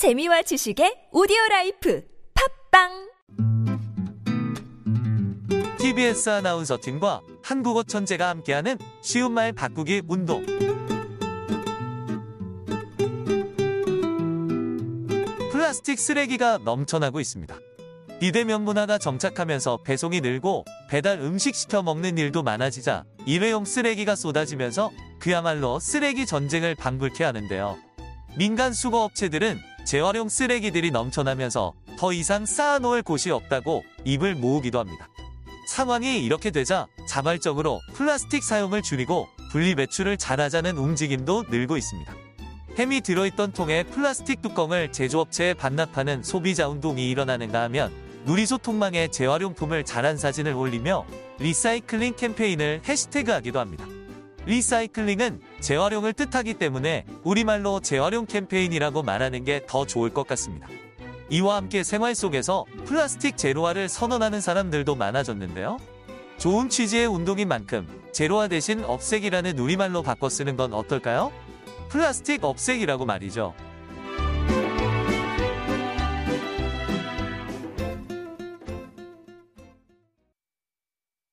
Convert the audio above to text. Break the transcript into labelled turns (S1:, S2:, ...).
S1: 재미와 지식의 오디오 라이프 팟빵
S2: TBS 아나운서 팀과 한국어 천재가 함께하는 쉬운 말 바꾸기 운동. 플라스틱 쓰레기가 넘쳐나고 있습니다. 비대면 문화가 정착하면서 배송이 늘고 배달 음식 시켜 먹는 일도 많아지자 일회용 쓰레기가 쏟아지면서 그야말로 쓰레기 전쟁을 방불케 하는데요. 민간 수거 업체들은 재활용 쓰레기들이 넘쳐나면서 더 이상 쌓아놓을 곳이 없다고 입을 모으기도 합니다. 상황이 이렇게 되자 자발적으로 플라스틱 사용을 줄이고 분리 배출을 잘하자는 움직임도 늘고 있습니다. 햄이 들어있던 통에 플라스틱 뚜껑을 제조업체에 반납하는 소비자 운동이 일어나는가 하면 누리소 통망에 재활용품을 잘한 사진을 올리며 리사이클링 캠페인을 해시태그하기도 합니다. 리사이클링은 재활용을 뜻하기 때문에 우리말로 재활용 캠페인이라고 말하는 게 더 좋을 것 같습니다. 이와 함께 생활 속에서 플라스틱 제로화를 선언하는 사람들도 많아졌는데요. 좋은 취지의 운동인 만큼 제로화 대신 없애기라는 우리말로 바꿔 쓰는 건 어떨까요? 플라스틱 없애기라고 말이죠.